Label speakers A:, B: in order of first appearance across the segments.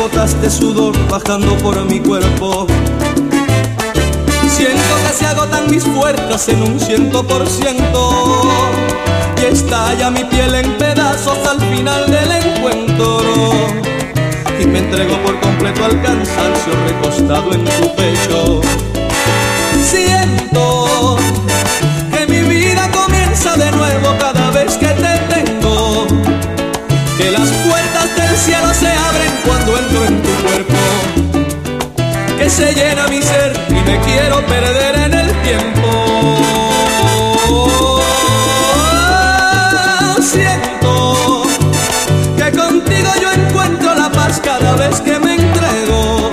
A: gotas de sudor bajando por mi cuerpo. Siento que se agotan mis fuerzas en un ciento por ciento y estalla mi piel en pedazos al final del encuentro. Y me entrego por completo al cansancio recostado en tu pecho. Siento que mi vida comienza de nuevo cada vez que te tengo. Que las puertas del cielo se abren cuando se llena mi ser y me quiero perder en el tiempo. Siento que contigo yo encuentro la paz cada vez que me entrego.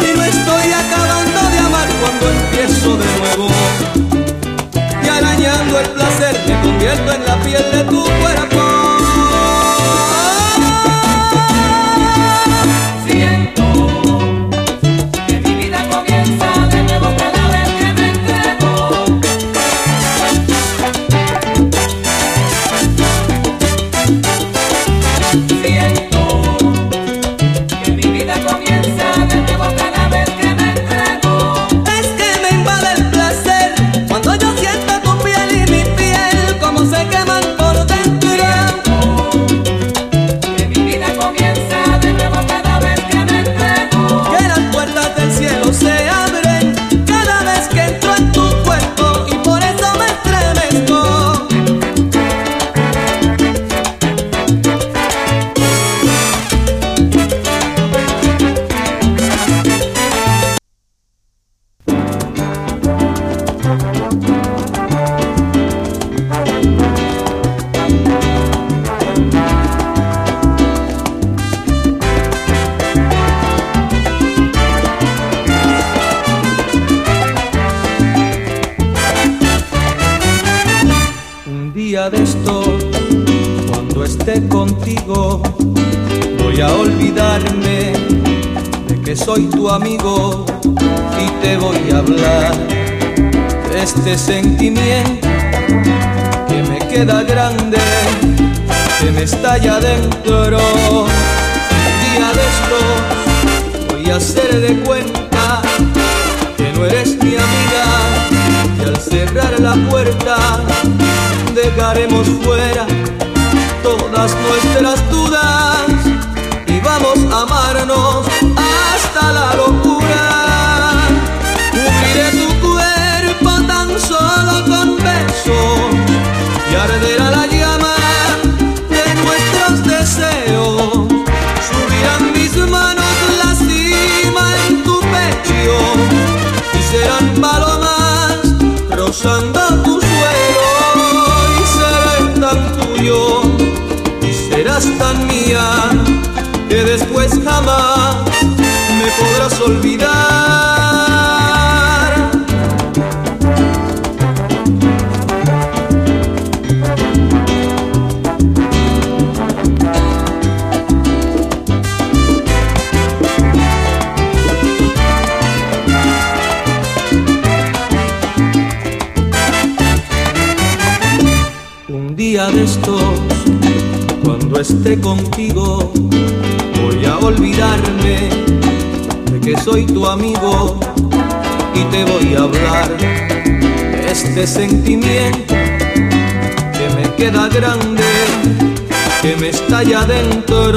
A: Y no estoy acabando de amar cuando empiezo de nuevo. Y arañando el placer me convierto en la piel de tu cuerpo. Día de estos, cuando esté contigo, voy a olvidarme de que soy tu amigo y te voy a hablar de este sentimiento que me queda grande, que me estalla dentro. Un día de estos, voy a hacer de cuenta que no eres mi amiga y al cerrar la puerta dejaremos fuera todas nuestras dudas y vamos a amarnos hasta la locura. Cubriré tu cuerpo tan solo con besos y arderá la llama de nuestros deseos. Subirán mis manos la cima en tu pecho y serán palomas rozando tu tuyo y serás tan mía que después jamás me podrás olvidar. Día de estos, cuando esté contigo, voy a olvidarme de que soy tu amigo y te voy a hablar de este sentimiento que me queda grande, que me estalla dentro